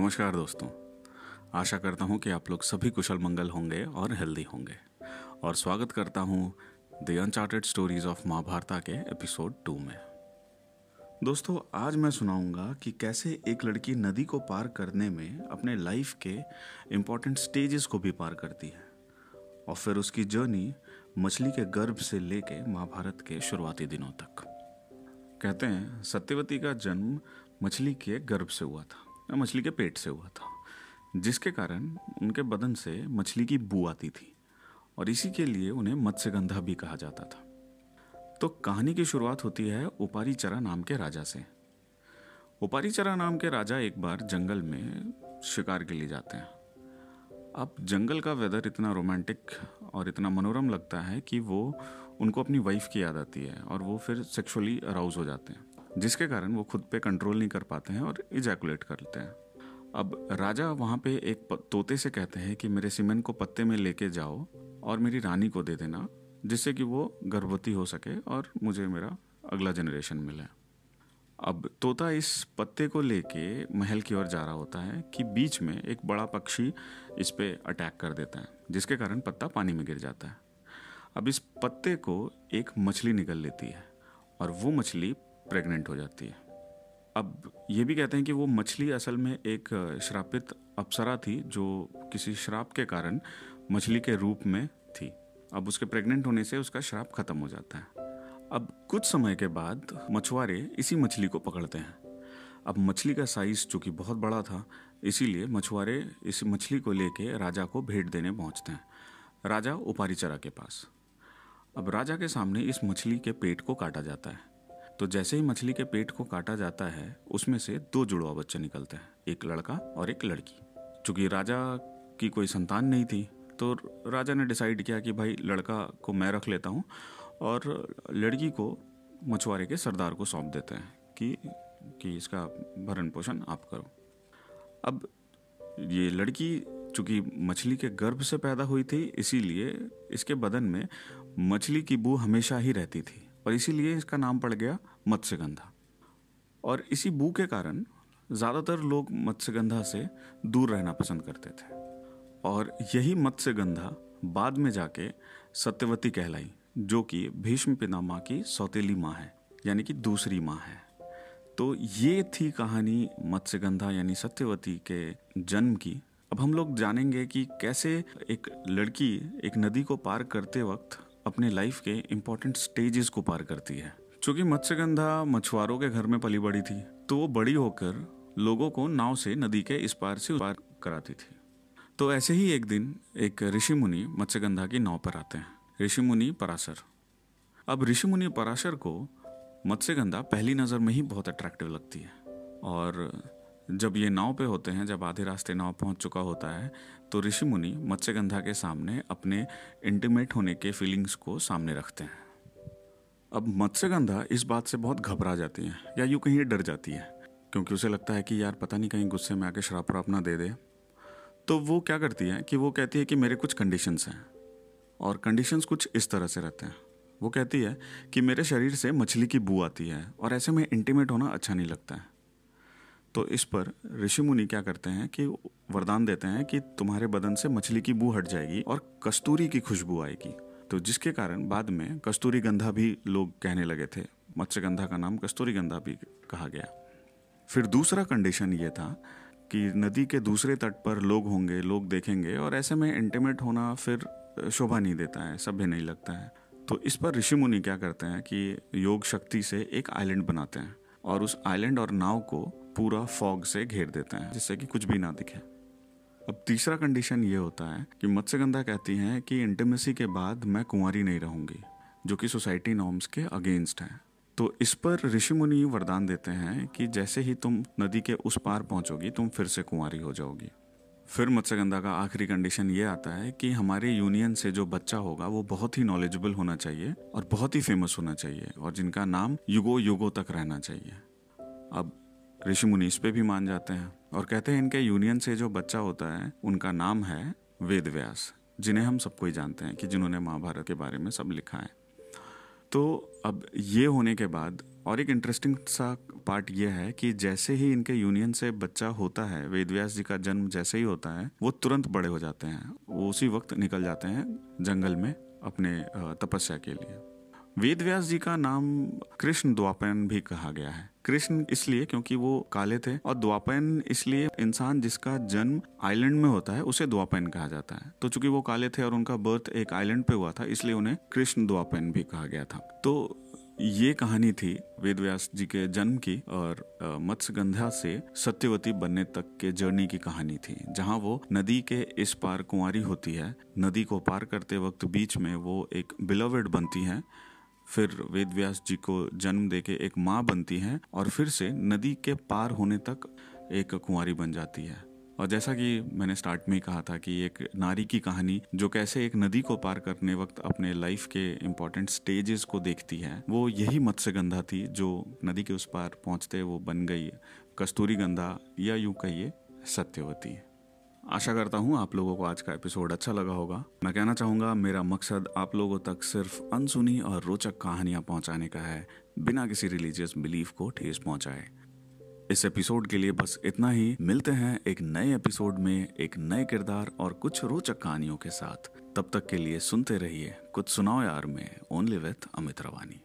नमस्कार दोस्तों। आशा करता हूँ कि आप लोग सभी कुशल मंगल होंगे और हेल्दी होंगे। और स्वागत करता हूँ the uncharted stories of Mahabharata के एपिसोड टू में। दोस्तों, आज मैं सुनाऊँगा कि कैसे एक लड़की नदी को पार करने में अपने लाइफ के इंपॉर्टेंट स्टेजेस को भी पार करती है और फिर उसकी जर्नी मछली के गर्भ से लेके महाभारत के शुरुआती दिनों तक। कहते हैं, सत्यवती का जन्म मछली के गर्भ से हुआ था। मछली के पेट से हुआ था, जिसके कारण उनके बदन से मछली की बू आती थी और इसी के लिए उन्हें मत्स्यगंधा भी कहा जाता था। तो कहानी की शुरुआत होती है उपारी चरा नाम के राजा से। उपारी चरा नाम के राजा एक बार जंगल में शिकार के लिए जाते हैं। अब जंगल का वेदर इतना रोमांटिक और इतना मनोरम लगता है कि वो उनको अपनी वाइफ की याद आती है और वो फिर सेक्सुअली अराउज हो जाते हैं। जिसके कारण वो खुद पे कंट्रोल नहीं कर पाते हैं और इजैकुलेट कर लेते हैं। अब राजा वहाँ पे एक तोते से कहते हैं कि मेरे सीमेंट को पत्ते में लेके जाओ और मेरी रानी को दे देना, जिससे कि वो गर्भवती हो सके और मुझे मेरा अगला जनरेशन मिले। अब तोता इस पत्ते को लेके महल की ओर जा रहा होता है कि बीच में एक बड़ा पक्षी इस पर अटैक कर देता है, जिसके कारण पत्ता पानी में गिर जाता है। अब इस पत्ते को एक मछली निकल लेती है और वो मछली प्रेग्नेंट हो जाती है। अब ये भी कहते हैं कि वो मछली असल में एक श्रापित अप्सरा थी जो किसी श्राप के कारण मछली के रूप में थी। अब उसके प्रेग्नेंट होने से उसका श्राप खत्म हो जाता है। अब कुछ समय के बाद मछुआरे इसी मछली को पकड़ते हैं। अब मछली का साइज़ चूँकि बहुत बड़ा था, इसीलिए मछुआरे इस मछली को लेके राजा को भेंट देने पहुँचते हैं। राजा उपारीचरा के पास। अब राजा के सामने इस मछली के पेट को काटा जाता है। तो जैसे ही मछली के पेट को काटा जाता है, उसमें से दो जुड़वा बच्चे निकलते हैं, एक लड़का और एक लड़की। चूँकि राजा की कोई संतान नहीं थी तो राजा ने डिसाइड किया कि भाई, लड़का को मैं रख लेता हूँ और लड़की को मछुआरे के सरदार को सौंप देते हैं कि कि इसका भरण पोषण आप करो। अब ये लड़की चूँकि मछली के गर्भ से पैदा हुई थी, इसीलिए इसके बदन में मछली की बू हमेशा ही रहती थी। और इसीलिए इसका नाम पड़ गया मत्स्यगंधा। और इसी बू के कारण ज़्यादातर लोग मत्स्यगंधा से दूर रहना पसंद करते थे। और यही मत्स्यगंधा बाद में जाके सत्यवती कहलाई, जो कि भीष्म पितामह की सौतेली माँ है, यानी कि दूसरी माँ है। तो ये थी कहानी मत्स्यगंधा यानी सत्यवती के जन्म की। अब हम लोग जानेंगे कि कैसे एक लड़की एक नदी को पार करते वक्त अपने लाइफ के इम्पोर्टेंट स्टेजेस को पार करती है। चूँकि मत्स्यगंधा मछुआरों के घर में पली बड़ी थी तो वो बड़ी होकर लोगों को नाव से नदी के इस पार से उस पार कराती थी। तो ऐसे ही एक दिन एक ऋषि मुनि मत्स्यगंधा की नाव पर आते हैं। ऋषि मुनि पराशर। अब ऋषि मुनि पराशर को मत्स्यगंधा पहली नज़र में ही बहुत अट्रैक्टिव लगती है। और जब ये नाव पे होते हैं, जब आधे रास्ते नाव पहुँच चुका होता है तो ऋषि मुनि मत्स्यगंधा के सामने अपने इंटीमेट होने के फीलिंग्स को सामने रखते हैं। अब मत्स्यगंधा इस बात से बहुत घबरा जाती है, या यूँ कहीं डर जाती है, क्योंकि उसे लगता है कि यार पता नहीं कहीं गुस्से में आके शराब वराब ना दे दे। तो वो क्या करती है कि वो कहती है कि मेरे कुछ कंडीशंस हैं, और कंडीशंस कुछ इस तरह से रहते हैं। वो कहती है कि मेरे शरीर से मछली की बू आती है, और ऐसे में इंटीमेट होना अच्छा नहीं लगता है। तो इस पर ऋषि मुनि क्या करते हैं कि वरदान देते हैं कि तुम्हारे बदन से मछली की बू हट जाएगी और कस्तूरी की खुशबू आएगी। तो जिसके कारण बाद में कस्तूरी गंधा भी लोग कहने लगे थे। मत्स्य गंधा का नाम कस्तूरी गंधा भी कहा गया। फिर दूसरा कंडीशन ये था कि नदी के दूसरे तट पर लोग होंगे, लोग देखेंगे और ऐसे में इंटीमेट होना फिर शोभा नहीं देता है, सभ्य नहीं लगता है। तो इस पर ऋषि मुनि क्या करते हैं कि योग शक्ति से एक आइलैंड बनाते हैं और उस आइलैंड और नाव को पूरा फॉग से घेर देते हैं, जिससे कि कुछ भी ना दिखे। अब तीसरा कंडीशन ये होता है कि मत्स्यगंधा कहती हैं कि इंटीमेसी के बाद मैं कुंवारी नहीं रहूँगी, जो कि सोसाइटी नॉर्म्स के अगेंस्ट है। तो इस पर ऋषि मुनि वरदान देते हैं कि जैसे ही तुम नदी के उस पार पहुंचोगी, तुम फिर से कुंवारी हो जाओगी। फिर मत्स्यगंधा का आखिरी कंडीशन ये आता है कि हमारे यूनियन से जो बच्चा होगा, वो बहुत ही नॉलेजेबल होना चाहिए और बहुत ही फ़ेमस होना चाहिए, और जिनका नाम युगो युगो तक रहना चाहिए। अब ऋषि मुनि इस पे भी मान जाते हैं और कहते हैं इनके यूनियन से जो बच्चा होता है, उनका नाम है वेद व्यास जिन्हें हम सबको ही जानते हैं कि जिन्होंने महाभारत के बारे में सब लिखा है। तो अब ये होने के बाद और एक इंटरेस्टिंग सा पार्ट ये है कि जैसे ही इनके यूनियन से बच्चा होता है, वेदव्यास जी का जन्म जैसे ही होता है, वो तुरंत बड़े हो जाते हैं, वो उसी वक्त निकल जाते हैं जंगल में अपने तपस्या के लिए। वेद व्यास जी का नाम कृष्ण द्वापयन भी कहा गया है। कृष्ण इसलिए क्योंकि वो काले थे और द्वापयन इसलिए इंसान जिसका जन्म आइलैंड में होता है, उसे द्वापयन कहा जाता है। तो चूँकि वो काले थे और उनका बर्थ एक आइलैंड पे हुआ था, इसलिए उन्हें कृष्ण द्वापयन भी कहा गया था। तो ये कहानी थी वेद व्यास जी के जन्म की और मत्स्यगंधा से सत्यवती बनने तक के जर्नी की कहानी थी, जहाँ वो नदी के इस पार कुंवारी होती है। नदी को पार करते वक्त बीच में वो एक बिलवेड बनती है फिर वेद व्यास जी को जन्म देके एक माँ बनती है और फिर से नदी के पार होने तक एक कुंवारी बन जाती है। और जैसा कि मैंने स्टार्ट में ही कहा था कि एक नारी की कहानी जो कैसे एक नदी को पार करने वक्त अपने लाइफ के इम्पोर्टेंट स्टेजेस को देखती है, वो यही मत्स्य थी जो नदी के उस पार पहुँचते वो बन गई कस्तूरी गंधा या यूँ कहिए सत्यवती। आशा करता हूँ आप लोगों को आज का एपिसोड अच्छा लगा होगा। मैं कहना चाहूँगा, मेरा मकसद आप लोगों तक सिर्फ़ अनसुनी और रोचक कहानियाँ पहुँचाने का है, बिना किसी रिलीजियस बिलीफ को ठेस पहुँचाए। इस एपिसोड के लिए बस इतना ही। मिलते हैं एक नए एपिसोड में, एक नए किरदार और कुछ रोचक कहानियों के साथ। तब तक के लिए सुनते रहिए कुछ सुनाओ यार में ओनली विथ अमित रवानी।